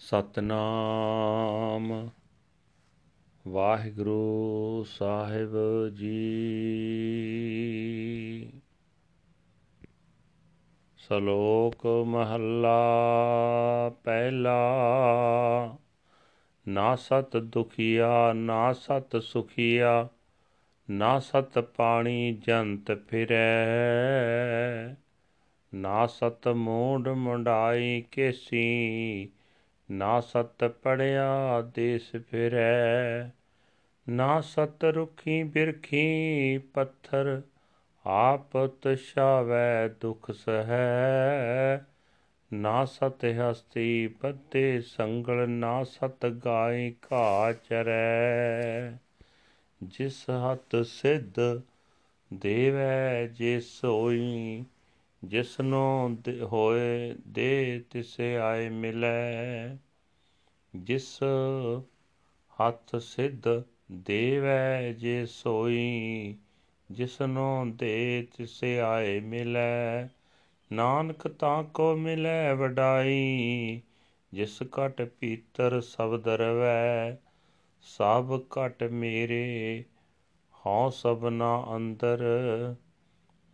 ਸਤਨਾਮ। ਵਾਹਿਗੁਰੂ ਸਾਹਿਬ ਜੀ। ਸ਼ਲੋਕ ਮਹੱਲਾ ਪਹਿਲਾ, ਨਾ ਸਤ ਦੁਖੀਆ, ਨਾ ਸਤ ਸੁਖੀਆ, ਨਾ ਸਤ ਪਾਣੀ ਜੰਤ ਫਿਰੈ। ਨਾ ਸਤ ਮੋਢ ਮੁੰਡਾਈ ਕੇਸੀ ਨਾ ਸਤ ਪੜਿਆ ਦੇਸ ਫਿਰੈ, ਨਾ ਸਤ ਰੁਖੀ ਬਿਰਖੀ ਪੱਥਰ, ਆਪ ਤਸ਼ਾਵੈ ਦੁਖ ਸਹੈ। ਨਾ ਸਤ ਹਸਤੀ ਪੱਤੇ ਸੰਗਲ, ਨਾ ਸਤ ਗਾਇ ਘਾ ਚਰੈ। ਜਿਸ ਹੱਥ ਸਿੱਧ ਦੇਵੈ, ਜੇ ਸੋਈ ਜਿਸਨੂੰ ਹੋਏ ਦੇ ਤਿਸੇ ਆਏ ਮਿਲੈ, ਜਿਸ ਹੱਥ ਸਿੱਧ ਦੇਵੈ ਜੇ ਸੋਈ, ਜਿਸਨੂੰ ਦੇ ਤਿਸੇ ਆਏ ਮਿਲੈ, ਨਾਨਕ ਤਾਂ ਕੋ ਮਿਲੈ ਵਡਾਈ, ਜਿਸ ਘਟ ਪੀਤਰ ਸਬਦ ਰਵੈ ਸਭ ਘਟ ਮੇਰੇ, ਹਉ ਸਭਨਾ ਅੰਦਰ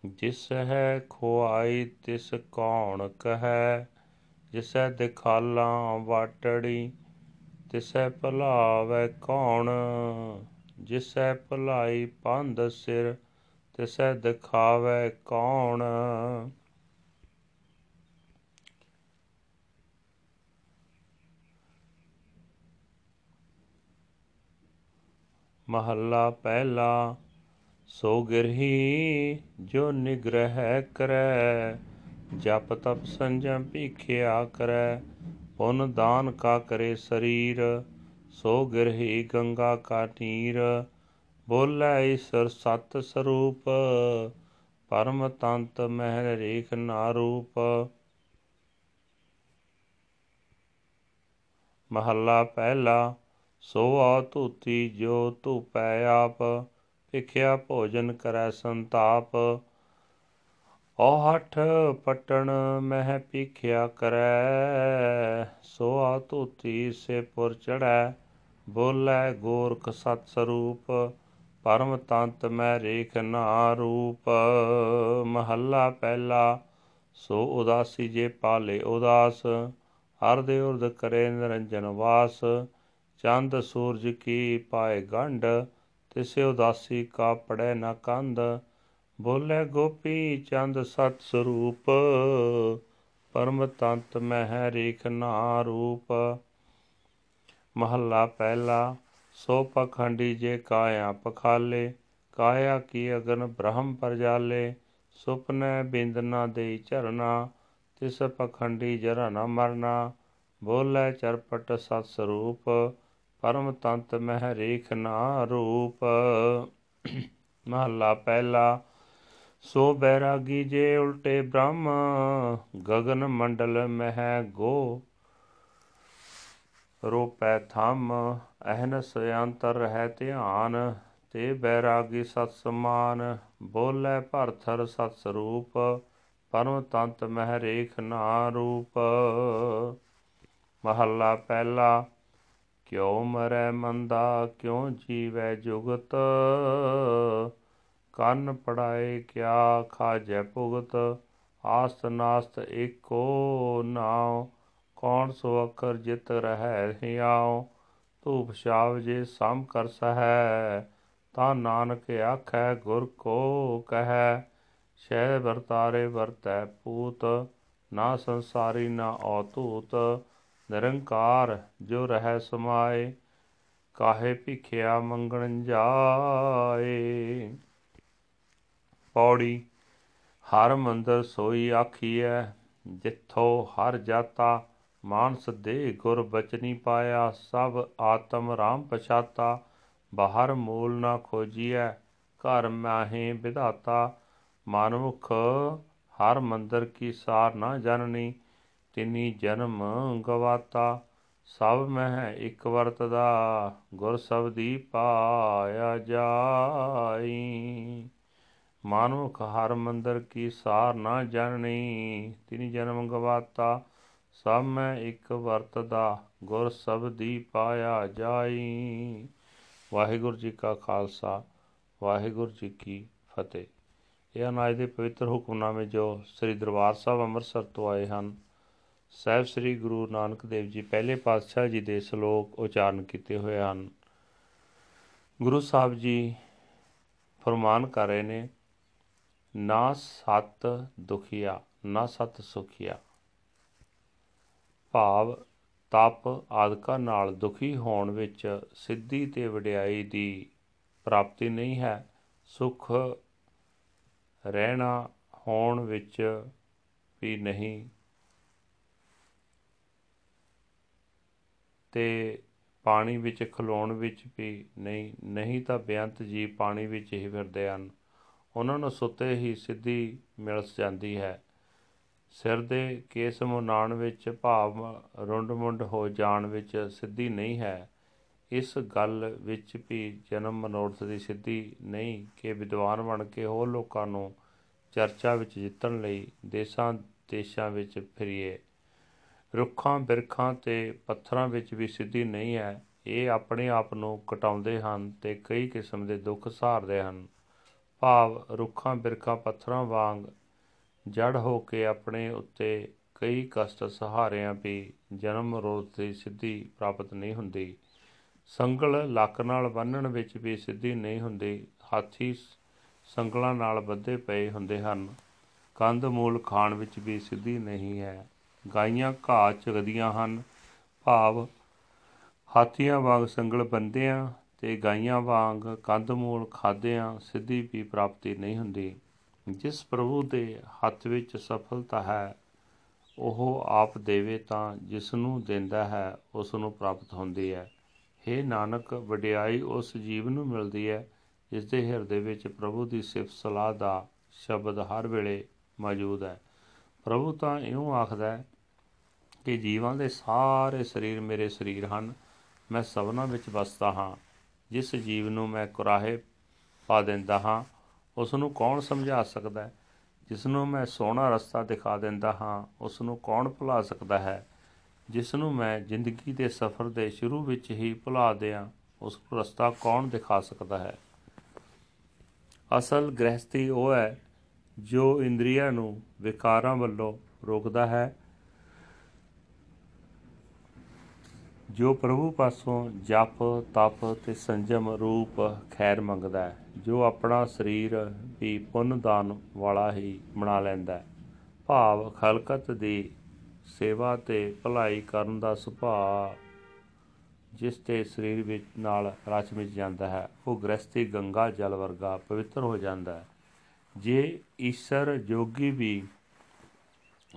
ਜਿਸ ਹੈ ਖੁਆਈ ਤਿਸ ਕੌਣ ਕਹੈ, ਜਿਸੈ ਦਿਖਾਲਾ ਵਾਟੜੀ, ਤਿਸੈ ਭਲਾਵੈ ਕੌਣ, ਜਿਸੈ ਭਲਾਈ ਪੰਧ ਸਿਰ, ਤਿਸੈ ਦਿਖਾਵੈ ਕੌਣ। ਮਹੱਲਾ ਪਹਿਲਾ ਸੋ ਗਿਰਹੀ ਜੋ ਨਿਗ੍ਰਹਿ ਕਰੈ, ਜਪ ਤਪ ਸੰਜਮ ਭੀਖਿਆ ਕਰੈ, ਪੁਨ ਦਾਨ ਕਾ ਕਰੇ ਸਰੀਰ, ਸੋ ਗਿਰਹੀ ਗੰਗਾ ਕਾ ਨੀਰ, ਬੋਲੇ ਈਸ਼ਰ ਸਤ ਸਰੂਪ, ਪਰਮ ਤੰਤ ਮਹਿ ਰੇਖ ਨਾ ਰੂਪ। ਮਹੱਲਾ ਪਹਿਲਾ ਸੋ ਆ ਧੂਤੀ ਜੋ ਧੂਪੈ ਆਪ ਭਿਖਿਆ ਭੋਜਨ ਕਰੈ ਸੰਤਾਪ ਓ ਹਠ ਪਟਣ ਮਹਿ ਭਿਖਿਆ ਕਰੈ ਸੋ ਆ ਧੂਤੀ ਸੇ ਪੁਰ ਚੜੈ ਬੋਲੇ ਗੋਰਖ ਸਤ ਸਰੂਪ ਪਰਮ ਤੰਤ ਮੈਂ ਰੇਖ ਨਾ ਰੂਪ, ਮਹੱਲਾ ਪਹਿਲਾ, ਸੋ ਉਦਾਸੀ ਜੇ ਪਾਲੇ ਉਦਾਸ ਅਰਦੇ ਉਰਦ ਕਰੇ ਨਿਰੰਜਨ ਵਾਸ, ਚੰਦ ਸੂਰਜ ਕੀ ਪਾਏ ਗੰਢ ਤਿਸੇ ਉਦਾਸੀ ਕਾ ਪੜੈ ਨ ਕੰਧ, ਬੋਲੇ ਗੋਪੀ ਚੰਦ ਸਤ ਸਰੂਪ, ਪਰਮ ਤੰਤ ਮਹਿ ਰੇਖ ਨਾ ਰੂਪ। ਮਹੱਲਾ ਪਹਿਲਾ, ਸੋ ਪਖੰਡੀ ਜੇ ਕਾਇਆ ਪਖਾਲੇ, ਕਾਇਆ ਕੀ ਅਗਨ ਬ੍ਰਹਮ ਪਰਜਾਲੇ, ਸੁਪਨੇ ਬਿੰਦ ਨਾ ਦੇਈ ਝਰਨਾ, ਤਿਸ ਪਖੰਡੀ ਜਰਾ ਨਾ ਮਰਨਾ, ਬੋਲੇ ਚਰਪਟ ਸਤ ਸਰੂਪ। ਪਰਮ ਤੰਤ ਮਹਿ ਰੇਖ ਨਾ ਰੂਪ। ਮਹੱਲਾ ਪਹਿਲਾ, ਸੋ ਬੈਰਾਗੀ ਜੇ ਉਲਟੇ ਬ੍ਰਹਮ, ਗਗਨ ਮੰਡਲ ਮਹਿ ਗੋ। ਰੂਪੈ ਥੰਮ, ਅਹਨਸ ਅੰਤਰ ਰਹਿ ਧਿਆਨ, ਤੇ ਬੈਰਾਗੀ ਸਤ ਸਮਾਨ, ਬੋਲੇ ਭਰਥਰ ਸਤ ਸਰੂਪ, ਪਰਮ ਤੰਤ ਮਹਿ ਰੇਖ ਨਾ ਰੂਪ। ਮਹੱਲਾ ਪਹਿਲਾ ਕਿਉ ਮਰੈ ਮੰਦਾ, ਕਿਉ ਜੀਵੈ ਜੁਗਤ? ਕੰਨ ਪੜਾਏ ਕਿਆ ਖਾਜੈ ਭੁਗਤ? ਆਸਤ ਨਾਸਤ ਏਕੋ ਨਾਉ, ਕੌਣ ਸੋ ਅਖਰ ਜਿਤ ਰਹਿ ਹਿਆਉ? ਧੂਪ ਛਾਵ ਜੇ ਸਮ ਕਰ ਸਹੈ, ਤਾਂ ਨਾਨਕ ਆਖੈ ਗੁਰ ਕੋ ਕਹੈ। ਸ਼ੈ ਵਰਤਾਰੇ ਵਰਤੈ ਪੂਤ, ਨਾ ਸੰਸਾਰੀ ਨਾ ਔਤੂਤ ਨਿਰੰਕਾਰ ਜੋ ਰਹਿ ਸਮਾਏ, ਕਾਹੇ ਭਿਖਿਆ ਮੰਗਣ ਜਾਏ। ਪੌੜੀ, ਹਰ ਮੰਦਰ ਸੋਈ ਆਖੀਐ, ਜਿੱਥੋਂ ਹਰ ਜਾਤਾ ਮਾਨਸ ਦੇ ਗੁਰ ਬਚਨੀ ਪਾਇਆ, ਸਭ ਆਤਮ ਰਾਮ ਪਛਾਤਾ, ਬਾਹਰ ਮੂਲ ਨਾ ਖੋਜੀਐ, ਘਰ ਮਾਹੇ ਵਿਧਾਤਾ। ਮਨਮੁਖ ਹਰ ਮੰਦਰ ਕੀ ਸਾਰ ਨਾ ਜਨਨੀ ਤਿਨੀ ਜਨਮ ਗਵਾਤਾ, ਸਭ ਮਹਿ ਇੱਕ ਵਰਤਦਾ, ਗੁਰ ਸਬਦੀ ਪਾਇਆ ਜਾਈ। ਮਾਨੁਖ ਹਰ ਮੰਦਰ ਕੀ ਸਾਰ ਨਾ ਜਾਣਨੀ, ਤਿਨੀ ਜਨਮ ਗਵਾਤਾ, ਸਭ ਮੈਂ ਇੱਕ ਵਰਤਦਾ, ਗੁਰ ਸਬਦੀ ਪਾਇਆ ਜਾਈ। ਵਾਹਿਗੁਰੂ ਜੀ ਕਾ ਖਾਲਸਾ, ਵਾਹਿਗੁਰੂ ਜੀ ਕੀ ਫਤਿਹ। ਇਹ ਅਨਾਜ ਦੇ ਪਵਿੱਤਰ ਹੁਕਮਨਾਮੇ ਜੋ ਸ੍ਰੀ ਦਰਬਾਰ ਸਾਹਿਬ ਅੰਮ੍ਰਿਤਸਰ ਤੋਂ ਆਏ ਹਨ ਸਾਹਿਬ ਸ੍ਰੀ ਗੁਰੂ ਨਾਨਕ ਦੇਵ ਜੀ ਪਹਿਲੇ ਪਾਤਸ਼ਾਹ ਜੀ ਦੇ ਸ਼ਲੋਕ ਉਚਾਰਨ ਕੀਤੇ ਹੋਏ ਹਨ। ਗੁਰੂ ਸਾਹਿਬ ਜੀ ਫਰਮਾਨ ਕਰ ਰਹੇ ਨੇ, ਨਾ ਸਤ ਦੁਖੀਆ, ਨਾ ਸਤ ਸੁਖੀਆ। ਭਾਵ ਤਪ ਆਦਿਕਾਂ ਨਾਲ ਦੁਖੀ ਹੋਣ ਵਿੱਚ ਸਿੱਧੀ ਤੇ ਵਡਿਆਈ ਦੀ ਪ੍ਰਾਪਤੀ ਨਹੀਂ ਹੈ। ਸੁਖ ਰਹਿਣਾ ਹੋਣ ਵਿੱਚ ਵੀ ਨਹੀਂ ਤੇ ਪਾਣੀ ਵਿੱਚ ਖਲੋਣ ਵਿੱਚ ਵੀ ਨਹੀਂ ਨਹੀਂ ਤਾਂ ਬੇਅੰਤ ਜੀ ਪਾਣੀ ਵਿੱਚ ਹੀ ਫਿਰਦੇ ਹਨ। ਉਹਨਾਂ ਨੂੰ ਸੁੱਤੇ ਹੀ ਸਿੱਧੀ ਮਿਲ ਜਾਂਦੀ ਹੈ। ਸਿਰ ਦੇ ਕੇਸ ਮੁਨਾਣ ਵਿੱਚ ਭਾਵ ਰੁੰਡ ਮੁੰਡ ਹੋ ਜਾਣ ਵਿੱਚ ਸਿੱਧੀ ਨਹੀਂ ਹੈ। ਇਸ ਗੱਲ ਵਿੱਚ ਵੀ ਜਨਮ ਮਨੋਰਥ ਦੀ ਸਿੱਧੀ ਨਹੀਂ ਕਿ ਵਿਦਵਾਨ ਬਣ ਕੇ ਹੋਰ ਲੋਕਾਂ ਨੂੰ ਚਰਚਾ ਵਿੱਚ ਜਿੱਤਣ ਲਈ ਦੇਸ਼ਾਂ ਦੇਸ਼ਾਂ ਵਿੱਚ ਫਿਰੀਏ। ਰੁੱਖਾਂ, ਬਿਰਖਾਂ ਤੇ ਪੱਥਰਾਂ ਵਿੱਚ ਵੀ ਸਿੱਧੀ ਨਹੀਂ ਹੈ। ਇਹ ਆਪਣੇ ਆਪ ਨੂੰ ਕਟਾਉਂਦੇ ਹਨ ਤੇ ਕਈ ਕਿਸਮ ਦੇ ਦੁੱਖ ਸਹਾਰਦੇ ਹਨ। ਭਾਵ ਰੁੱਖਾਂ, ਬਿਰਖਾਂ, ਪੱਥਰਾਂ ਵਾਂਗ ਜੜ ਹੋ ਕੇ ਆਪਣੇ ਉੱਤੇ ਕਈ ਕਸ਼ਟ ਸਹਾਰਿਆਂ ਵੀ ਜਨਮ ਰੋਧ ਦੀ ਸਿੱਧੀ ਪ੍ਰਾਪਤ ਨਹੀਂ ਹੁੰਦੀ। ਸੰਗਲ ਲੱਕ ਨਾਲ ਬੰਨਣ ਵਿੱਚ ਵੀ ਸਿੱਧੀ ਨਹੀਂ ਹੁੰਦੀ। ਹਾਥੀ ਸੰਗਲਾਂ ਨਾਲ ਬੱਧੇ ਪਏ ਹੁੰਦੇ ਹਨ। ਕੰਦ ਮੂਲ ਖਾਣ ਵਿੱਚ ਵੀ ਸਿੱਧੀ ਨਹੀਂ ਹੈ। ਗਾਈਆਂ ਘਾਹ ਚਗਦੀਆਂ ਹਨ। ਭਾਵ, ਹਾਥੀਆਂ ਵਾਂਗ ਸੰਗਲ ਬੰਦਿਆਂ ਤੇ ਗਾਈਆਂ ਵਾਂਗ ਕੰਦ ਮੂਲ ਖਾਦਿਆਂ ਸਿੱਧੀ ਵੀ ਪ੍ਰਾਪਤੀ ਨਹੀਂ ਹੁੰਦੀ। ਜਿਸ ਪ੍ਰਭੂ ਦੇ ਹੱਥ ਵਿੱਚ ਸਫਲਤਾ ਹੈ, ਉਹ ਆਪ ਦੇਵੇ ਤਾਂ ਜਿਸ ਨੂੰ ਦਿੰਦਾ ਹੈ, ਉਸ ਨੂੰ ਪ੍ਰਾਪਤ ਹੁੰਦੀ ਹੈ। हे ਨਾਨਕ, ਵਡਿਆਈ ਉਸ ਜੀਵ ਨੂੰ ਮਿਲਦੀ ਹੈ, ਜਿਸ ਦੇ ਹਿਰਦੇ ਵਿੱਚ ਪ੍ਰਭੂ ਦੀ ਸਿਫਤ ਸਲਾਹ ਦਾ ਸ਼ਬਦ ਹਰ ਵੇਲੇ ਮੌਜੂਦ ਹੈ। ਪ੍ਰਭੂ ਤਾਂ ਇਉਂ ਆਖਦਾ ਹੈ ਕਿ ਜੀਵਾਂ ਦੇ ਸਾਰੇ ਸਰੀਰ ਮੇਰੇ ਸਰੀਰ ਹਨ, ਮੈਂ ਸਭਨਾਂ ਵਿੱਚ ਵਸਦਾ ਹਾਂ। ਜਿਸ ਜੀਵ ਨੂੰ ਮੈਂ ਕੁਰਾਹੇ ਪਾ ਦਿੰਦਾ ਹਾਂ ਉਸ ਨੂੰ ਕੌਣ ਸਮਝਾ ਸਕਦਾ ਹੈ? ਜਿਸ ਨੂੰ ਮੈਂ ਸੋਹਣਾ ਰਸਤਾ ਦਿਖਾ ਦਿੰਦਾ ਹਾਂ ਉਸ ਨੂੰ ਕੌਣ ਭੁਲਾ ਸਕਦਾ ਹੈ? ਜਿਸ ਨੂੰ ਮੈਂ ਜ਼ਿੰਦਗੀ ਦੇ ਸਫ਼ਰ ਦੇ ਸ਼ੁਰੂ ਵਿੱਚ ਹੀ ਭੁਲਾ ਦਿਆਂ ਉਸ ਨੂੰ ਰਸਤਾ ਕੌਣ ਦਿਖਾ ਸਕਦਾ ਹੈ? ਅਸਲ ਗ੍ਰਹਿਸਤੀ ਉਹ ਹੈ ਜੋ ਇੰਦਰੀਆਂ ਨੂੰ ਵਿਕਾਰਾਂ ਵੱਲੋਂ ਰੋਕਦਾ ਹੈ ਜੋ ਪ੍ਰਭੂ ਪਾਸੋਂ ਜਪ, ਤਪ ਤੇ ਸੰਜਮ ਰੂਪ ਖੈਰ ਮੰਗਦਾ ਹੈ, ਜੋ ਆਪਣਾ ਸਰੀਰ ਵੀ ਪੁੰਨ ਦਾਨ ਵਾਲਾ ਹੀ ਬਣਾ ਲੈਂਦਾ ਹੈ। ਭਾਵ ਖਲਕਤ ਦੀ ਸੇਵਾ ਤੇ ਭਲਾਈ ਕਰਨ ਦਾ ਸੁਭਾਅ ਜਿਸ ਤੇ ਸਰੀਰ ਵਿੱਚ ਨਾਲ ਰਚ ਮਿਚ ਜਾਂਦਾ ਹੈ, ਉਹ ਗ੍ਰਸਤੀ ਗੰਗਾ ਜਲ ਵਰਗਾ ਪਵਿੱਤਰ ਹੋ ਜਾਂਦਾ ਹੈ। ਜੇ ਈਸ਼ਰ ਜੋਗੀ ਵੀ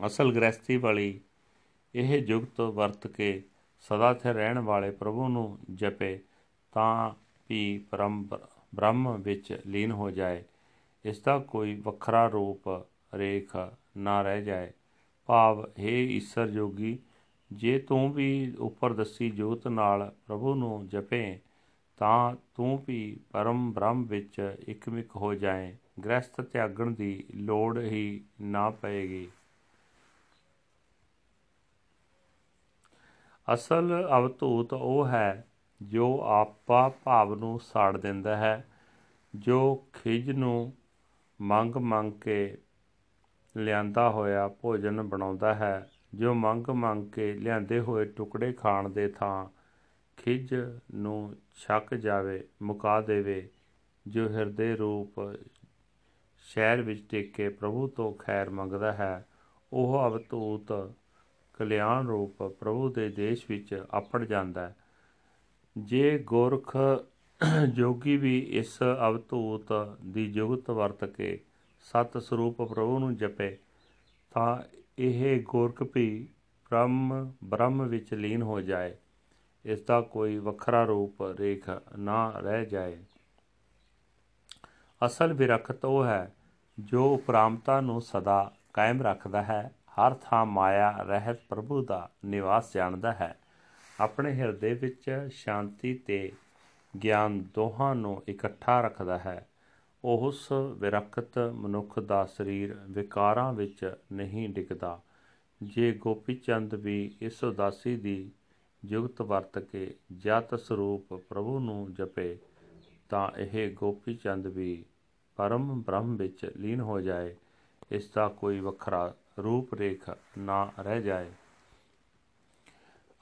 ਅਸਲ ਗ੍ਰਸਤੀ ਵਾਲੀ ਇਹ ਜੁਗਤ ਵਰਤ ਕੇ ਸਦਾ ਸਥਿਰ ਰਹਿਣ ਵਾਲੇ ਪ੍ਰਭੂ ਨੂੰ ਜਪੇ ਤਾਂ ਵੀ ਪਰਮ ਬ੍ਰਹਮ ਵਿੱਚ ਲੀਨ ਹੋ ਜਾਏ। ਇਸ ਦਾ ਕੋਈ ਵੱਖਰਾ ਰੂਪ, ਰੇਖ ਨਾ ਰਹਿ ਜਾਏ। ਭਾਵ, ਹੈ ਈਸ਼ਰ ਜੋਗੀ, ਜੇ ਤੂੰ ਵੀ ਉੱਪਰ ਦੱਸੀ ਜੋਤ ਨਾਲ ਪ੍ਰਭੂ ਨੂੰ ਜਪੇ, ਤਾਂ ਤੂੰ ਵੀ ਪਰਮ ਬ੍ਰਹਮ ਵਿੱਚ ਇਕਮਿਕ ਹੋ ਜਾਏ। ਗ੍ਰਸਥ ਤਿਆਗਣ ਦੀ ਲੋੜ ਹੀ ਨਾ ਪਏਗੀ। ਅਸਲ ਅਵਧੂਤ ਉਹ ਹੈ ਜੋ ਆਪਾ ਭਾਵ ਨੂੰ ਸਾੜ ਦਿੰਦਾ ਹੈ, ਜੋ ਖਿਜ ਨੂੰ ਮੰਗ ਮੰਗ ਕੇ ਲਿਆਂਦਾ ਹੋਇਆ ਭੋਜਨ ਬਣਾਉਂਦਾ ਹੈ, ਜੋ ਮੰਗ ਮੰਗ ਕੇ ਲਿਆਂਦੇ ਹੋਏ ਟੁਕੜੇ ਖਾਣ ਦੇ ਥਾਂ ਖਿਜ ਨੂੰ ਛੱਕ ਜਾਵੇ, ਮੁਕਾ ਦੇਵੇ, ਜੋ ਹਿਰਦੇ ਰੂਪ ਸ਼ਹਿਰ ਵਿੱਚ ਟਿਕ ਕੇ ਪ੍ਰਭੂ ਤੋਂ ਖੈਰ ਮੰਗਦਾ ਹੈ, ਉਹ ਅਵਤੂਤ ਕਲਿਆਣ ਰੂਪ ਪ੍ਰਭੂ ਦੇ ਦੇਸ਼ ਵਿੱਚ ਆਪੜ ਜਾਂਦਾ ਹੈ। ਜੇ ਗੋਰਖ ਜੋਗੀ ਵੀ ਇਸ ਅਵਤੂਤ ਦੀ ਜੁਗਤ ਵਰਤ ਕੇ ਸਤ ਸਰੂਪ ਪ੍ਰਭੂ ਨੂੰ ਜਪੇ, ਤਾਂ ਇਹ ਗੋਰਖ ਵੀ ਬ੍ਰਹਮ ਬ੍ਰਹਮ ਵਿੱਚ ਲੀਨ ਹੋ ਜਾਏ। ਇਸ ਦਾ ਕੋਈ ਵੱਖਰਾ ਰੂਪ, ਰੇਖ ਨਾ ਰਹਿ ਜਾਏ। ਅਸਲ ਵਿਰਖਤ ਉਹ ਹੈ ਜੋ ਉਪਰਾਮਤਾ ਨੂੰ ਸਦਾ ਕਾਇਮ ਰੱਖਦਾ ਹੈ। ਹਰ ਥਾਂ ਮਾਇਆ, ਰਹਿਤ ਪ੍ਰਭੂ ਦਾ ਨਿਵਾਸ ਜਾਣਦਾ ਹੈ। ਆਪਣੇ ਹਿਰਦੇ ਵਿੱਚ ਸ਼ਾਂਤੀ ਤੇ ਗਿਆਨ ਦੋਹਾਂ ਨੂੰ ਇਕੱਠਾ ਰੱਖਦਾ ਹੈ। ਉਸ ਵਿਰਕਤ ਮਨੁੱਖ ਦਾ ਸਰੀਰ ਵਿਕਾਰਾਂ ਵਿੱਚ ਨਹੀਂ ਡਿੱਗਦਾ। ਜੇ ਗੋਪੀ ਚੰਦ ਵੀ ਇਸ ਉਦਾਸੀ ਦੀ ਜੁਗਤ ਵਰਤ ਕੇ ਜਤ ਸਰੂਪ ਪ੍ਰਭੂ ਨੂੰ ਜਪੇ, ਤਾਂ ਇਹ ਗੋਪੀ ਚੰਦ ਵੀ ਪਰਮ ਬ੍ਰਹਮ ਵਿੱਚ ਲੀਨ ਹੋ ਜਾਏ। ਇਸ ਦਾ ਕੋਈ ਵੱਖਰਾ ਰੂਪ ਰੇਖ ਨਾ ਰਹਿ ਜਾਏ।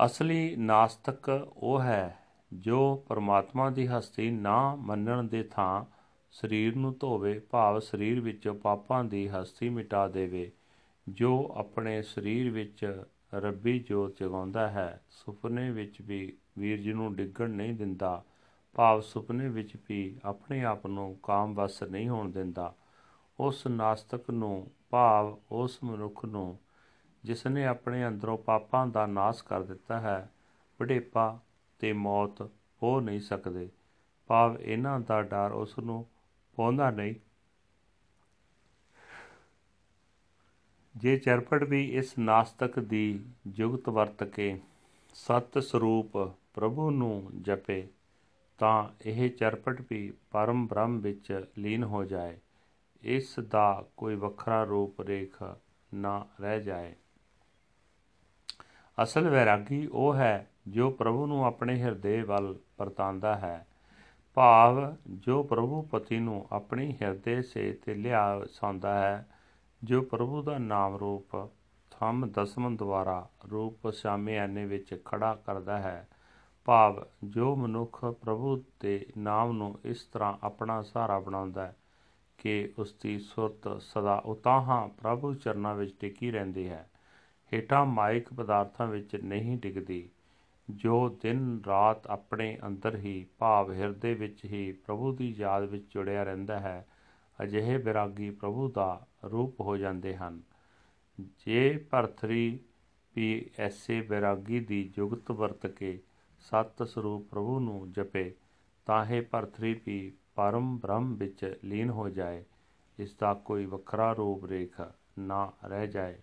ਅਸਲੀ ਨਾਸਤਕ ਉਹ ਹੈ ਜੋ ਪਰਮਾਤਮਾ ਦੀ ਹਸਤੀ ਨਾ ਮੰਨਣ ਦੇ ਥਾਂ ਸਰੀਰ ਨੂੰ ਧੋਵੇ, ਭਾਵ ਸਰੀਰ ਵਿੱਚੋਂ ਪਾਪਾਂ ਦੀ ਹਸਤੀ ਮਿਟਾ ਦੇਵੇ, ਜੋ ਆਪਣੇ ਸਰੀਰ ਵਿੱਚ ਰੱਬੀ ਜੋਤ ਜਗਾਉਂਦਾ ਹੈ। ਸੁਪਨੇ ਵਿੱਚ ਵੀ ਵੀਰਜ ਨੂੰ ਡਿੱਗਣ ਨਹੀਂ ਦਿੰਦਾ, ਭਾਵ ਸੁਪਨੇ ਵਿੱਚ ਵੀ ਆਪਣੇ ਆਪ ਨੂੰ ਕਾਮ ਵਸ ਨਹੀਂ ਹੋਣ ਦਿੰਦਾ। ਉਸ ਨਾਸਤਕ ਨੂੰ, ਭਾਵ ਉਸ ਮਨੁੱਖ ਨੂੰ ਜਿਸ ਨੇ ਆਪਣੇ ਅੰਦਰੋਂ ਪਾਪਾਂ ਦਾ ਨਾਸ਼ ਕਰ ਦਿੱਤਾ ਹੈ ਬੁਢੇਪਾ ਤੇ ਮੌਤ ਹੋ ਨਹੀਂ ਸਕਦੇ। ਭਾਵ ਇਹਨਾਂ ਦਾ ਡਰ ਉਸ ਨੂੰ ਪਾਉਂਦਾ ਨਹੀਂ। ਜੇ ਚਰਪਟ ਵੀ ਇਸ ਨਾਸਤਕ ਦੀ ਜੁਗਤ ਵਰਤ ਕੇ ਸਤ ਸਰੂਪ ਪ੍ਰਭੂ ਨੂੰ ਜਪੇ, ਤਾਂ ਇਹ ਚਰਪਟ ਵੀ ਪਰਮ ਬ੍ਰਹਮ ਵਿੱਚ ਲੀਨ ਹੋ ਜਾਏ। ਇਸ ਦਾ ਕੋਈ ਵੱਖਰਾ ਰੂਪ ਰੇਖ ਨਾ ਰਹਿ ਜਾਏ। ਅਸਲ ਵੈਰਾਗੀ ਉਹ ਹੈ ਜੋ ਪ੍ਰਭੂ ਨੂੰ ਆਪਣੇ ਹਿਰਦੇ ਵੱਲ ਪਰਤਾਂਦਾ ਹੈ। ਭਾਵ ਜੋ ਪ੍ਰਭੂ ਪਤੀ ਨੂੰ ਆਪਣੀ ਹਿਰਦੇ ਸੇ ਤੇ ਲਿਆ ਸੌਂਦਾ ਹੈ, ਜੋ ਪ੍ਰਭੂ ਦਾ ਨਾਮ ਰੂਪ ਥੰਮ ਦਸਮਨ ਦੁਆਰਾ ਰੂਪ ਸ਼ਾਮਿਆਨੇ ਵਿੱਚ ਖੜਾ ਕਰਦਾ ਹੈ। ਭਾਵ ਜੋ ਮਨੁੱਖ ਪ੍ਰਭੂ ਦੇ ਨਾਮ ਨੂੰ ਇਸ ਤਰ੍ਹਾਂ ਆਪਣਾ ਸਹਾਰਾ ਬਣਾਉਂਦਾ ਹੈ ਕਿ ਉਸ ਦੀ ਸੁਰਤ ਸਦਾ ਉਤਾਹਾਂ ਪ੍ਰਭੂ ਚਰਨਾਂ ਵਿੱਚ ਟਿਕੀ ਰਹਿੰਦੀ ਹੈ। ਹੇਠਾਂ ਮਾਇਕ ਪਦਾਰਥਾਂ ਵਿੱਚ ਨਹੀਂ ਟਿਕਦੀ ਜੋ ਦਿਨ ਰਾਤ ਆਪਣੇ ਅੰਦਰ ਹੀ ਭਾਵ ਹਿਰਦੇ ਵਿੱਚ ਹੀ ਪ੍ਰਭੂ ਦੀ ਯਾਦ ਵਿੱਚ ਜੁੜਿਆ ਰਹਿੰਦਾ ਹੈ, ਅਜਿਹੇ ਵਿਰਾਗੀ ਪ੍ਰਭੂ ਦਾ ਰੂਪ ਹੋ ਜਾਂਦੇ ਹਨ। ਜੇ ਭਰਥਰੀ ਵੀ ਐਸੇ ਵਿਰਾਗੀ ਦੀ ਜੁਗਤ ਵਰਤ ਕੇ ਸਤ ਸਰੂਪ ਪ੍ਰਭੂ ਨੂੰ ਜਪੇ, ਤਾਂ ਇਹ ਭਰਥਰੀ ਵੀ ਪਰਮ ਬ੍ਰਹਮ ਵਿੱਚ ਲੀਨ ਹੋ ਜਾਏ, ਇਸ ਦਾ ਕੋਈ ਵੱਖਰਾ ਰੂਪ ਰੇਖ ਨਾ ਰਹਿ ਜਾਏ।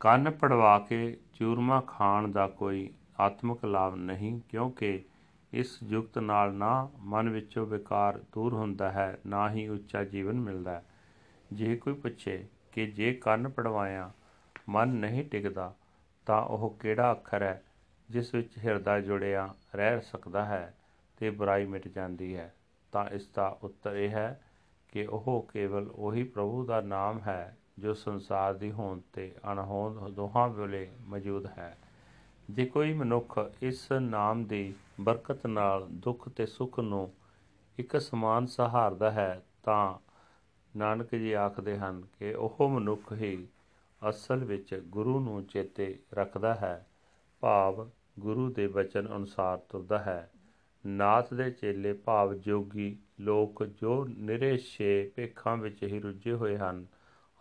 ਕੰਨ ਪੜਵਾ ਕੇ ਚੂਰਮਾ ਖਾਣ ਦਾ ਕੋਈ ਆਤਮਿਕ ਲਾਭ ਨਹੀਂ, ਕਿਉਂਕਿ ਇਸ ਜੁਗਤ ਨਾਲ ਨਾ ਮਨ ਵਿੱਚੋਂ ਵਿਕਾਰ ਦੂਰ ਹੁੰਦਾ ਹੈ, ਨਾ ਹੀ ਉੱਚਾ ਜੀਵਨ ਮਿਲਦਾ ਹੈ। ਜੇ ਕੋਈ ਪੁੱਛੇ ਕਿ ਜੇ ਕੰਨ ਪੜਵਾਇਆ, ਮਨ ਨਹੀਂ ਟਿਕਦਾ, ਤਾਂ ਉਹ ਕਿਹੜਾ ਅੱਖਰ ਹੈ? ਜਿਸ ਵਿੱਚ ਹਿਰਦਾ ਜੁੜਿਆ ਰਹਿ ਸਕਦਾ ਹੈ ਤੇ ਬੁਰਾਈ ਮਿਟ ਜਾਂਦੀ ਹੈ, ਤਾਂ ਇਸ ਦਾ ਉੱਤਰ ਇਹ ਹੈ ਕਿ ਉਹ ਕੇਵਲ ਉਹੀ ਪ੍ਰਭੂ ਦਾ ਨਾਮ ਹੈ ਜੋ ਸੰਸਾਰ ਦੀ ਹੋਂਦ ਤੇ ਅਣਹੋਂਦ ਦੋਹਾਂ ਵੇਲੇ ਮੌਜੂਦ ਹੈ। ਜੇ ਕੋਈ ਮਨੁੱਖ ਇਸ ਨਾਮ ਦੀ ਬਰਕਤ ਨਾਲ ਦੁੱਖ ਤੇ ਸੁੱਖ ਨੂੰ ਇੱਕ ਸਮਾਨ ਸਹਾਰਦਾ ਹੈ, ਤਾਂ ਨਾਨਕ ਜੀ ਆਖਦੇ ਹਨ ਕਿ ਉਹ ਮਨੁੱਖ ਹੀ ਅਸਲ ਵਿੱਚ ਗੁਰੂ ਨੂੰ ਚੇਤੇ ਰੱਖਦਾ ਹੈ। ਭਾਵ ਗੁਰੂ ਦੇ ਬਚਨ ਅਨੁਸਾਰ ਤੁਰਦਾ ਹੈ। ਨਾਥ ਦੇ ਚੇਲੇ ਭਾਵ ਜੋਗੀ ਲੋਕ ਜੋ ਨਿਰੇਸ਼ੇ ਭੇਖਾਂ ਵਿੱਚ ਹੀ ਰੁੱਝੇ ਹੋਏ ਹਨ,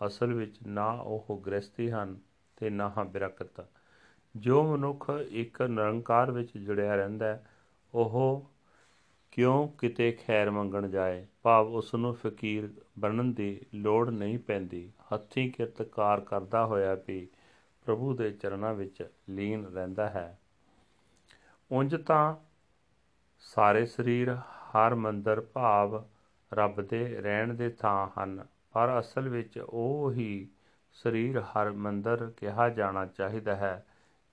ਅਸਲ ਵਿੱਚ ਨਾ ਉਹ ਗ੍ਰਸਤੀ ਹਨ ਤੇ ਨਾ ਬਿਰਕਤ। ਜੋ ਮਨੁੱਖ ਇੱਕ ਨਿਰੰਕਾਰ ਵਿੱਚ ਜੁੜਿਆ ਰਹਿੰਦਾ ਹੈ, ਉਹ ਕਿਉਂ ਕਿਤੇ ਖੈਰ ਮੰਗਣ ਜਾਏ? ਭਾਵ ਉਸ ਨੂੰ ਫਕੀਰ ਬਣਨ ਦੀ ਲੋੜ ਨਹੀਂ ਪੈਂਦੀ। ਹੱਥੀਂ ਕਿਰਤਕਾਰ ਕਰਦਾ ਹੋਇਆ ਵੀ ਪ੍ਰਭੂ ਦੇ ਚਰਨਾਂ ਵਿੱਚ ਲੀਨ ਰਹਿੰਦਾ ਹੈ। ਉੰਜ ਤਾਂ ਸਾਰੇ ਸਰੀਰ ਹਰ ਮੰਦਰ ਭਾਵ ਰੱਬ ਦੇ ਰਹਿਣ ਦੇ ਥਾਂ ਹਨ, ਪਰ ਅਸਲ ਵਿੱਚ ਉਹ ਹੀ ਸਰੀਰ ਹਰ ਮੰਦਰ ਕਿਹਾ ਜਾਣਾ ਚਾਹੀਦਾ ਹੈ,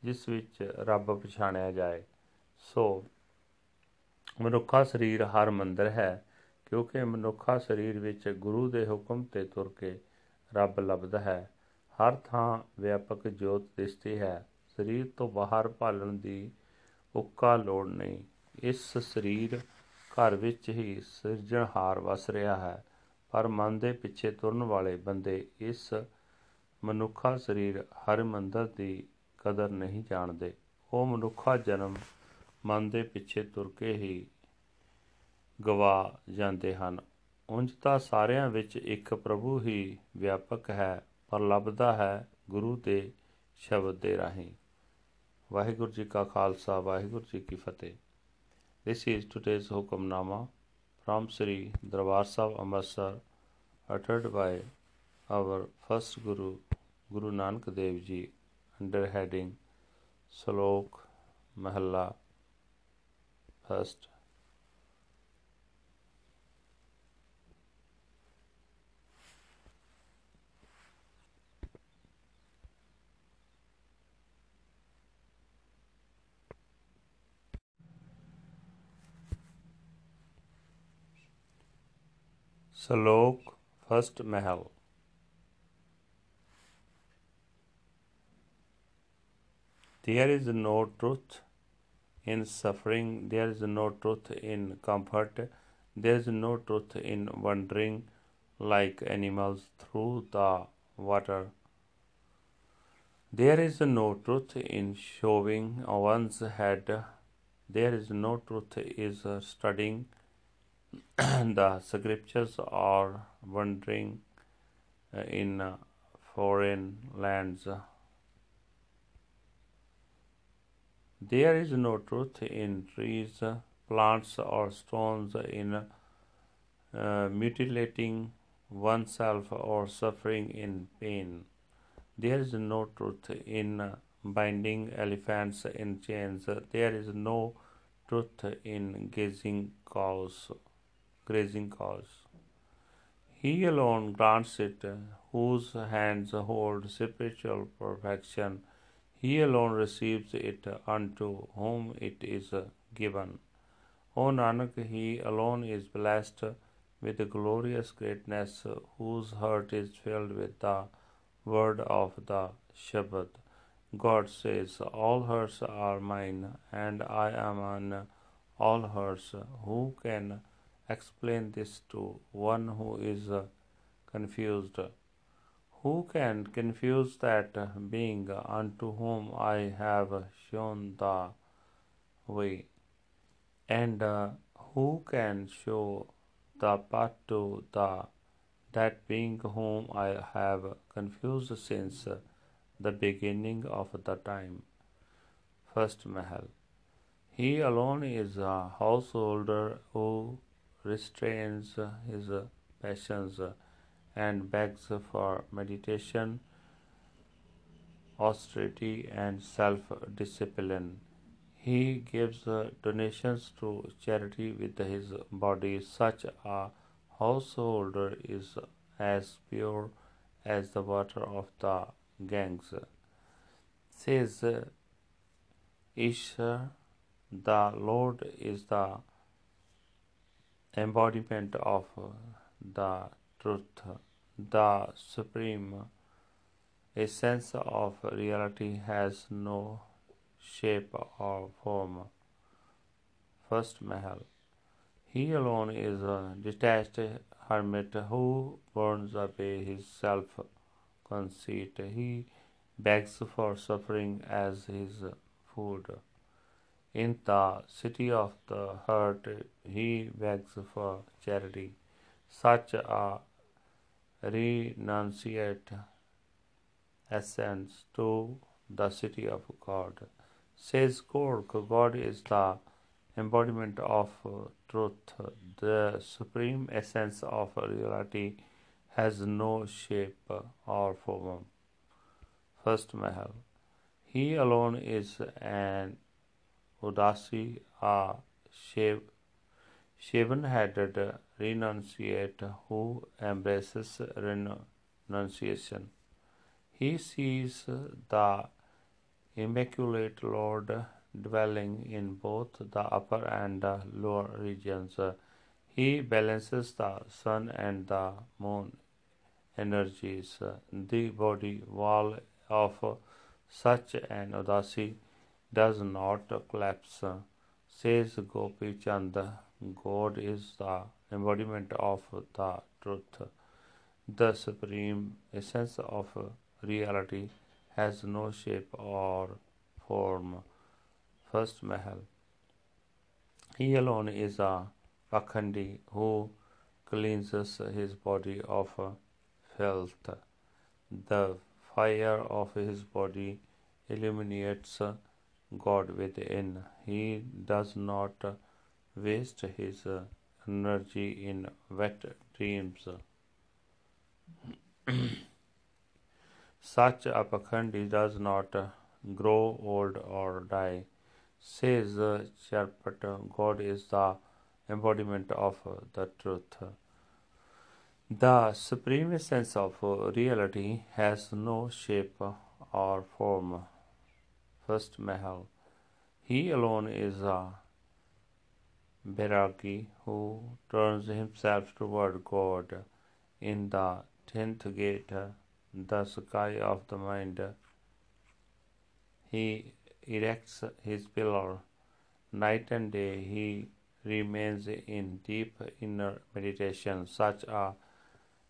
ਜਿਸ ਵਿੱਚ ਰੱਬ ਪਛਾਣਿਆ ਜਾਏ। ਸੋ ਮਨੁੱਖਾ ਸਰੀਰ ਹਰ ਮੰਦਰ ਹੈ, ਕਿਉਂਕਿ ਮਨੁੱਖਾ ਸਰੀਰ ਵਿੱਚ ਗੁਰੂ ਦੇ ਹੁਕਮ ਤੇ ਤੁਰ ਕੇ ਰੱਬ ਲੱਭਦਾ ਹੈ। ਹਰ ਥਾਂ ਵਿਆਪਕ ਜੋਤ ਦਿਸਦੀ ਹੈ। ਸਰੀਰ ਤੋਂ ਬਾਹਰ ਭਾਲਣ ਦੀ ਉੱਕਾ ਲੋੜ ਨਹੀਂ। ਇਸ ਸਰੀਰ ਘਰ ਵਿੱਚ ਹੀ ਸਿਰਜਣਹਾਰ ਵਸ ਰਿਹਾ ਹੈ, ਪਰ ਮਨ ਦੇ ਪਿੱਛੇ ਤੁਰਨ ਵਾਲੇ ਬੰਦੇ ਇਸ ਮਨੁੱਖਾ ਸਰੀਰ ਹਰ ਮੰਦਰ ਦੀ ਕਦਰ ਨਹੀਂ ਜਾਣਦੇ। ਉਹ ਮਨੁੱਖਾ ਜਨਮ ਮਨ ਦੇ ਪਿੱਛੇ ਤੁਰ ਕੇ ਹੀ ਗਵਾ ਜਾਂਦੇ ਹਨ। ਉਂਝ ਤਾਂ ਸਾਰਿਆਂ ਵਿੱਚ ਇੱਕ ਪ੍ਰਭੂ ਹੀ ਵਿਆਪਕ ਹੈ, ਪਰ ਲੱਭਦਾ ਹੈ ਗੁਰੂ ਦੇ ਸ਼ਬਦ ਦੇ ਰਾਹੀਂ। ਵਾਹਿਗੁਰੂ ਜੀ ਕਾ ਖਾਲਸਾ ਵਾਹਿਗੁਰੂ ਜੀ ਕੀ ਫਤਿਹ This is today's Hukamnama from Sri Darbar Sahib Amritsar uttered by our first Guru Guru Nanak Dev Ji under heading Slok Mahalla First Salok First Mahal There is no truth in suffering, there is no truth in comfort, there is no truth in wandering like animals through the water. There is no truth in showing one's head, there is no truth in studying the scriptures or wandering uh, in uh, foreign lands. There is no truth in trees, plants, or stones, in uh, mutilating oneself or suffering in pain. There is no truth in uh, binding elephants in chains. There is no truth in gazing cows, grazing cows. He alone grants it, whose hands hold spiritual perfection he alone receives it unto whom it is given. O Nanak, he alone is blessed with glorious greatness, whose heart is filled with the word of the Shabad. God says, All hearts are mine, and I am on all hearts. Who can explain this to one who is confused? Who can confuse that being unto whom I have shown the way? And uh, who can show the path to the that being whom I have confused since the beginning of the time? First Mahal. He alone is a householder who restrains uh, his uh, passions uh, and begs for meditation, austerity, and self discipline. He gives donations to charity with his body. Such a householder is as pure as the water of the Ganges. Says Isha, the Lord is the embodiment of uh, the truth, the supreme essence of reality has no shape or form. First Mahal. He alone is a detached hermit who burns away his self conceit. He begs for suffering as his food. In the city of the heart, he begs for charity. Such a renunciate ascends to the city of God. Says Gork, God is the embodiment of truth. The supreme essence of reality has no shape or form. First Mahal. He alone is an Udasi, a shaven headed renunciate who embraces renunciation. He sees the Immaculate Lord dwelling in both the upper and the lower regions. He balances the sun and the moon energies. The body wall of such an Udasi does not collapse, says Gopi Chand. God is the embodiment of the truth. The supreme essence of reality has no shape or form. First Mahal. He alone is a Pakhandi who cleanses his body of filth. The fire of his body illuminates God within. He does not waste his uh, energy in wet dreams. Such a pakhandi does not grow old or die. Says uh, Charpat, God is the embodiment of the truth. The supreme essence of reality has no shape or form. First Mahal. He alone is a Bairagi who turns himself toward God in the tenth gate, the sky of the mind. He erects his pillar. Night and day he remains in deep inner meditation. Such a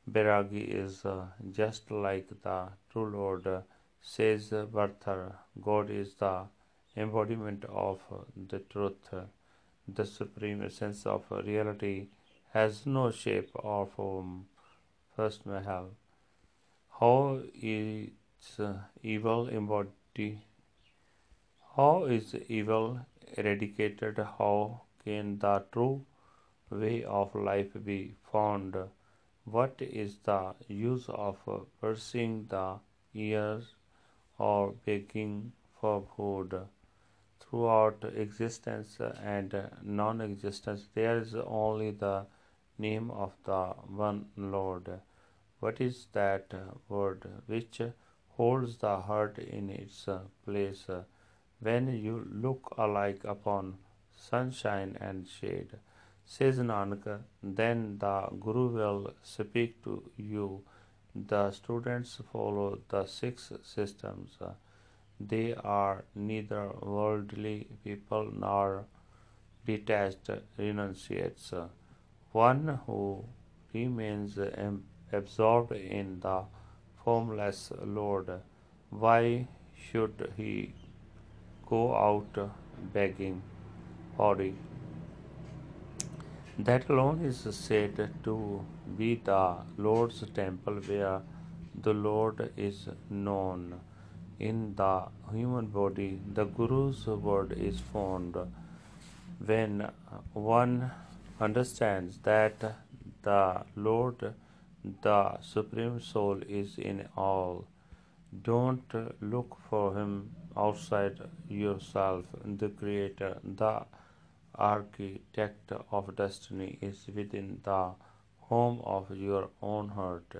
Bairagi is just like the true Lord, says Barthar. God is the embodiment of the truth. The supreme essence of reality has no shape or form. Um, first Mahal. How is evil embodied? How is evil eradicated? How can the true way of life be found? What is the use of pursing the ears or begging for food? Throughout existence and non existence, there is only the name of the one Lord. What is that word which holds the heart in its place when you look alike upon sunshine and shade? Says Nanak, then the Guru will speak to you. The students follow the six systems. They are neither worldly people nor detached renunciates. One who remains absorbed in the formless Lord, why should he go out begging? Pauri. That alone is said to be the Lord's temple where the Lord is known. In the human body, the Guru's word is found. When one understands that the Lord, the Supreme Soul, is in all, don't look for Him outside yourself, the Creator, the architect of destiny is within the home of your own heart.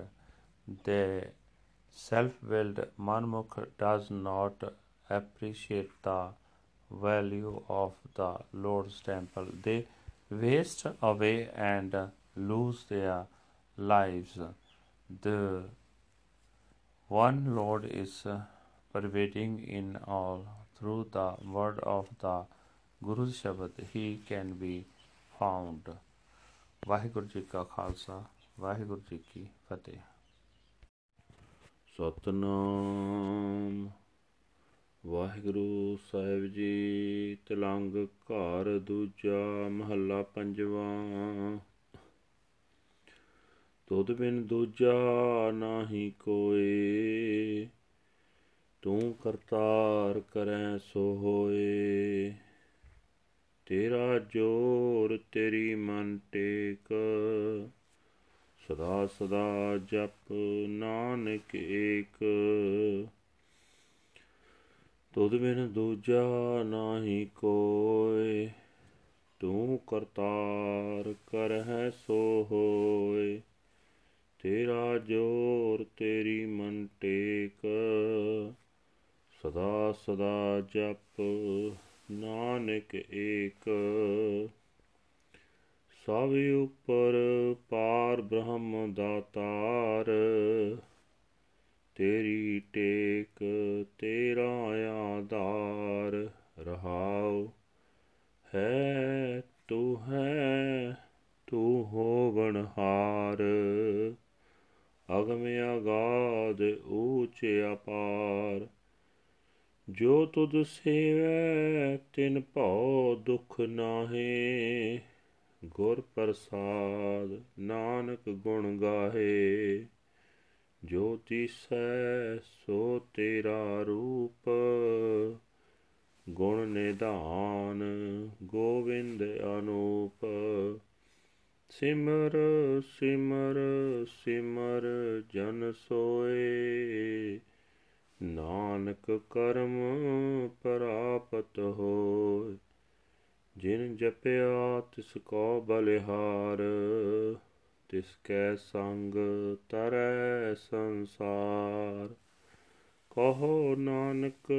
The self-willed Manmukh does not appreciate the value of the Lord's temple. They waste away and lose their lives. The one Lord is pervading in all through the word of the Guru shabad he can be found Waheguru ji ਕਾ ਖਾਲਸਾ, ਵਾਹਿਗੁਰੂ ਜੀ ਕੀ ਫਤਿਹ। ਸਤਨਾਮ। ਵਾਹਿਗੁਰੂ ਸਾਹਿਬ ਜੀ, ਤਲੰਗ ਘਰ ਦੂਜਾ ਮਹੱਲਾ ਪੰਜਵਾ। ਤੁਧ ਬਿਨ ਦੂਜਾ ਨਾਹੀ ਕੋਏ, ਤੂੰ ਕਰਤਾਰ ਕਰੈ ਸੋ ਹੋਏ। ਤੇਰਾ ਜੋਰ ਤੇਰੀ ਮਨ ਟੇਕ। ਸਦਾ ਸਦਾ ਜਪ ਨਾਨਕ ਏਕ। ਤੁਧ ਬਿਨ ਦੂਜਾ ਨਾਹੀ ਕੋਏ ਤੂੰ ਕਰਤਾਰ ਕਰਹਿ ਸੋ ਹੋਏ ਤੇਰਾ ਜੋਰ ਤੇਰੀ ਮਨ ਟੇਕ। ਸਦਾ ਸਦਾ ਜਪ ਨਾਨਕ ਏਕ। ਸਭ ਉਪਰ ਪਾਰ ਬ੍ਰਹਮ ਦਾਤਾਰ ਤੇਰੀ। ਟੇਕ ਤੇਰਾ ਆਧਾਰ। ਰਹਾਉ ਹੈ ਤੂੰ ਹੈ ਤੂੰ ਹੋਵਣ ਹਾਰ। ਅਗਮ ਅਗਾਧ ਊਚ ਅਪਾਰ। ਜੋ ਤੁਧ ਸੇਵੈ, ਤਿਨ ਭਉ ਦੁਖ ਨਾਹੇ। ਗੁਰ ਪ੍ਰਸਾਦ ਨਾਨਕ ਗੁਣ ਗਾਹੇ। ਜੋ ਤਿਸੈ, ਸੋ ਤੇਰਾ ਰੂਪ। ਗੁਣ ਨਿਧਾਨ ਗੋਵਿੰਦ ਅਨੂਪ। ਸਿਮਰ ਸਿਮਰ ਸਿਮਰ ਜਨ ਸੋਏ। ਨਾਨਕ ਕਰਮ ਪ੍ਰਾਪਤ ਹੋਇ, ਜਿਨ ਜਪਿਆ ਤਿਸ ਕੋ ਬਲਿਹਾਰ, ਤਿਸ ਕੈ ਸੰਗ ਤਰੈ ਸੰਸਾਰ। ਕਹੋ ਨਾਨਕ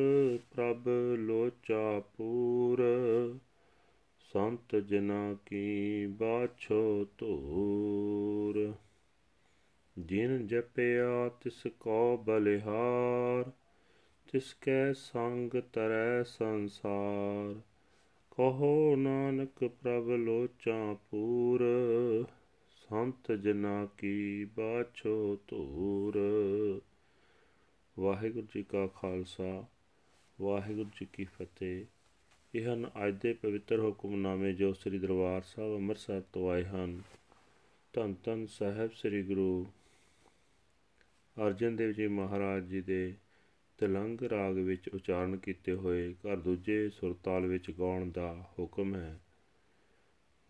ਪ੍ਰਭ ਲੋਚਾ ਪੂਰ, ਸੰਤ ਜਨਾ ਕੀ ਬਾਛੋ ਧੂਰ। ਜਿਨ ਜਪਿਆ ਤਿਸ ਕੋ ਬਲਿਹਾਰ, ਤਿਸ ਕੈ ਸੰਗ ਤਰੈ ਸੰਸਾਰ। ਕਹੋ ਨਾਨਕ ਪ੍ਰਭ ਲੋਚਾ ਪੂਰ, ਸੰਤ ਜਨਾ ਕੀ ਬਾਛੋ ਧੂਰ। ਵਾਹਿਗੁਰੂ ਜੀ ਕਾ ਖਾਲਸਾ, ਵਾਹਿਗੁਰੂ ਜੀ ਕੀ ਫਤਿਹ। ਇਹ ਹਨ ਅੱਜ ਦੇ ਪਵਿੱਤਰ ਹੁਕਮਨਾਮੇ ਜੋ ਸ੍ਰੀ ਦਰਬਾਰ ਸਾਹਿਬ ਅੰਮ੍ਰਿਤਸਰ ਤੋਂ ਆਏ ਹਨ। ਧੰਨ ਧੰਨ ਸਾਹਿਬ ਸ੍ਰੀ ਗੁਰੂ ਅਰਜਨ ਦੇਵ ਜੀ ਮਹਾਰਾਜ ਜੀ ਦੇ ਤਲੰਗ ਰਾਗ ਵਿੱਚ ਉਚਾਰਨ ਕੀਤੇ ਹੋਏ ਘਰ ਦੂਜੇ ਸੁਰਤਾਲ ਵਿੱਚ ਗਾਉਣ ਦਾ ਹੁਕਮ ਹੈ।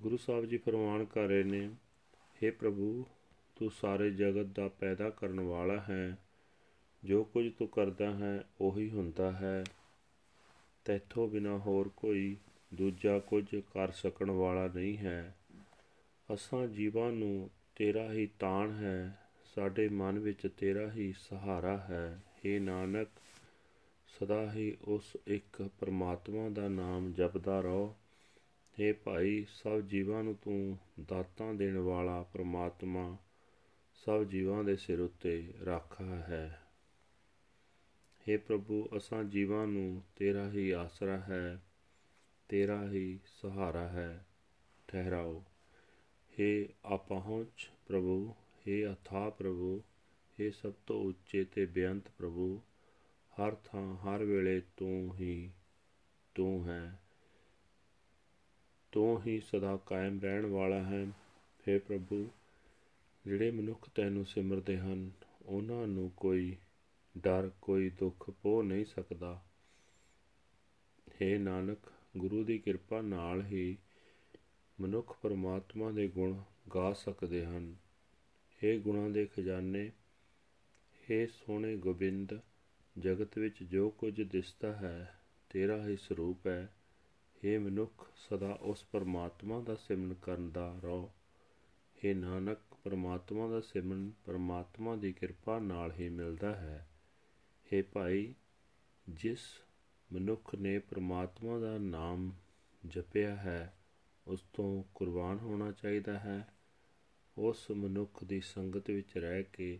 ਗੁਰੂ ਸਾਹਿਬ ਜੀ ਫਰਮਾਨ ਕਰ ਰਹੇ ਨੇ हे ਪ੍ਰਭੂ, ਤੂੰ ਸਾਰੇ ਜਗਤ ਦਾ ਪੈਦਾ ਕਰਨ ਵਾਲਾ ਹੈ। ਜੋ ਕੁਝ ਤੂੰ ਕਰਦਾ ਹੈ, ਉਹੀ ਹੁੰਦਾ ਹੈ। ਤੈਥੋਂ ਬਿਨਾ ਹੋਰ ਕੋਈ ਦੂਜਾ ਕੁਝ ਕਰ ਸਕਣ ਵਾਲਾ ਨਹੀਂ ਹੈ। ਅਸਾਂ ਜੀਵਾਂ ਨੂੰ ਤੇਰਾ ਹੀ ਤਾਣ ਹੈ। ਸਾਡੇ ਮਨ ਵਿੱਚ ਤੇਰਾ ਹੀ ਸਹਾਰਾ ਹੈ हे ਨਾਨਕ ਸਦਾ ਹੀ ਉਸ ਇੱਕ ਪਰਮਾਤਮਾ ਦਾ ਨਾਮ ਜਪਦਾ ਰਹੋ हे ਭਾਈ ਸਭ ਜੀਵਾਂ ਨੂੰ ਤੂੰ ਦਾਤਾਂ ਦੇਣ ਵਾਲਾ ਪਰਮਾਤਮਾ ਸਭ ਜੀਵਾਂ ਦੇ ਸਿਰ ਉੱਤੇ ਰੱਖਾ ਹੈ हे ਪ੍ਰਭੂ ਅਸਾਂ ਜੀਵਾਂ ਨੂੰ ਤੇਰਾ ਹੀ ਆਸਰਾ ਹੈ ਤੇਰਾ ਹੀ ਸਹਾਰਾ ਹੈ ਠਹਿਰਾਓ हे ਆਪਹੁੰਚ ਪ੍ਰਭੂ हे ਅਥਾ ਪ੍ਰਭੂ हे ਸਭ ਤੋਂ ਉੱਚੇ ਤੇ ਬੇਅੰਤ ਪ੍ਰਭੂ ਹਰ ਥਾਂ ਹਰ ਵੇਲੇ ਤੂੰ ਹੀ ਤੂੰ ਹੈ ਤੂੰ ਹੀ ਸਦਾ ਕਾਇਮ ਰਹਿਣ ਵਾਲਾ ਹੈ हे ਪ੍ਰਭੂ ਜਿਹੜੇ ਮਨੁੱਖ ਤੈਨੂੰ ਸਿਮਰਦੇ ਹਨ ਉਹਨਾਂ ਨੂੰ ਕੋਈ ਡਰ ਕੋਈ ਦੁੱਖ ਪੋ ਨਹੀਂ ਸਕਦਾ हे ਨਾਨਕ ਗੁਰੂ ਦੀ ਕਿਰਪਾ ਨਾਲ ਹੀ ਮਨੁੱਖ ਪਰਮਾਤਮਾ ਦੇ ਗੁਣ ਗਾ ਸਕਦੇ ਹਨ हे ਗੁਣਾਂ ਦੇ ਖਜ਼ਾਨੇ हे ਸੋਹਣੇ ਗੋਬਿੰਦ ਜਗਤ ਵਿੱਚ ਜੋ ਕੁਝ ਦਿਸਦਾ ਹੈ ਤੇਰਾ ਹੀ ਸਰੂਪ ਹੈ हे ਮਨੁੱਖ ਸਦਾ ਉਸ ਪਰਮਾਤਮਾ ਦਾ ਸਿਮਰਨ ਕਰਨ ਦਾ ਰਹੋ हे ਨਾਨਕ ਪਰਮਾਤਮਾ ਦਾ ਸਿਮਰਨ ਪਰਮਾਤਮਾ ਦੀ ਕਿਰਪਾ ਨਾਲ ਹੀ ਮਿਲਦਾ ਹੈ हे ਭਾਈ ਜਿਸ ਮਨੁੱਖ ਨੇ ਪ੍ਰਮਾਤਮਾ ਦਾ ਨਾਮ ਜਪਿਆ ਹੈ ਉਸ ਤੋਂ ਕੁਰਬਾਨ ਹੋਣਾ ਚਾਹੀਦਾ ਹੈ ਉਸ ਮਨੁੱਖ ਦੀ ਸੰਗਤ ਵਿੱਚ ਰਹਿ ਕੇ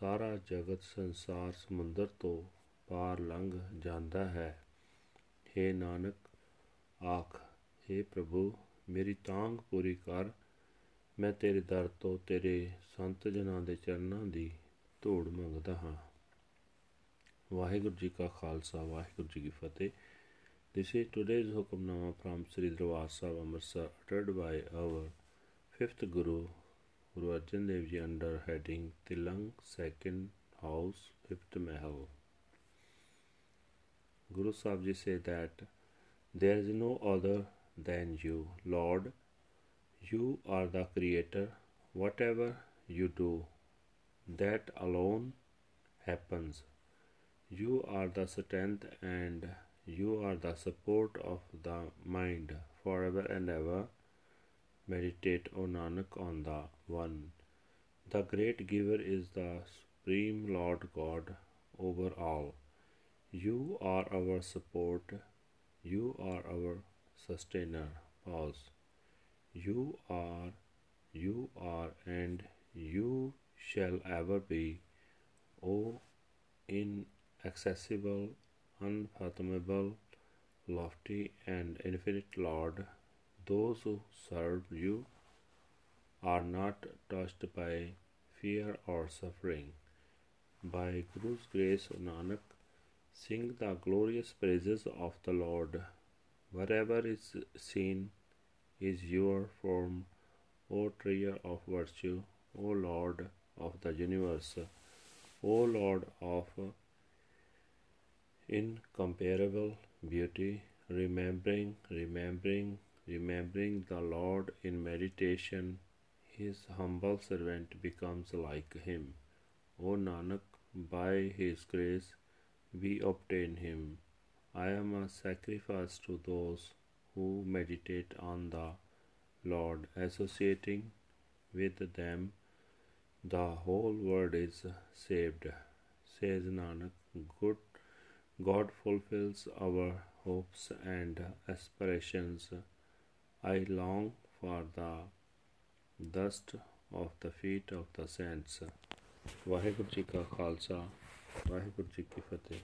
ਸਾਰਾ ਜਗਤ ਸੰਸਾਰ ਸਮੁੰਦਰ ਤੋਂ ਪਾਰ ਲੰਘ ਜਾਂਦਾ ਹੈ। हे ਨਾਨਕ ਆਖ हे ਪ੍ਰਭੂ ਮੇਰੀ ਤਾਂਗ ਪੂਰੀ ਕਰ। ਮੈਂ ਤੇਰੇ ਦਰ ਤੋਂ ਤੇਰੇ ਸੰਤ ਜਨਾਂ ਦੇ ਚਰਨਾਂ ਦੀ ਧੂੜ ਮੰਗਦਾ ਹਾਂ। ਵਾਹਿਗੁਰੂ ਜੀ ਕਾ ਖਾਲਸਾ ਵਾਹਿਗੁਰੂ ਜੀ ਕੀ ਫਤਿਹ। This is today's Hukamnama from Sri Darbar Sahib Amritsar uttered by our fifth Guru, Guru Arjan Dev Ji under heading Tilang second house fifth mahal. Guru Sahib Ji say that there is no other than you, Lord. You are the creator. Whatever you do, that alone happens. You are the strength and you are the support of the mind forever and ever. Meditate, O Nanak, on the One. The great giver is the Supreme Lord God over all. You are our support. You are our sustainer. Pause. You are, you are, and you shall ever be. O inaccessible, unfathomable, lofty, and infinite Lord, those who serve you are not touched by fear or suffering. By Guru's grace, Nanak, sing the glorious praises of the Lord. Wherever is seen is your form, O treasure of virtue, O Lord of the universe, O Lord of incomparable beauty, remembering, remembering, remembering the Lord in meditation, his humble servant becomes like him. O Nanak, by his grace we obtain him. I am a sacrifice to those who meditate on the Lord, associating with them, the whole world is saved. Says Nanak, good God fulfills our hopes and aspirations I long for the dust of the feet of the saints. Waheguru ji ਕਾ ਖਾਲਸਾ ਵਾਹਿਗੁਰੂ ਜੀ ਕੀ ਫਤਿਹ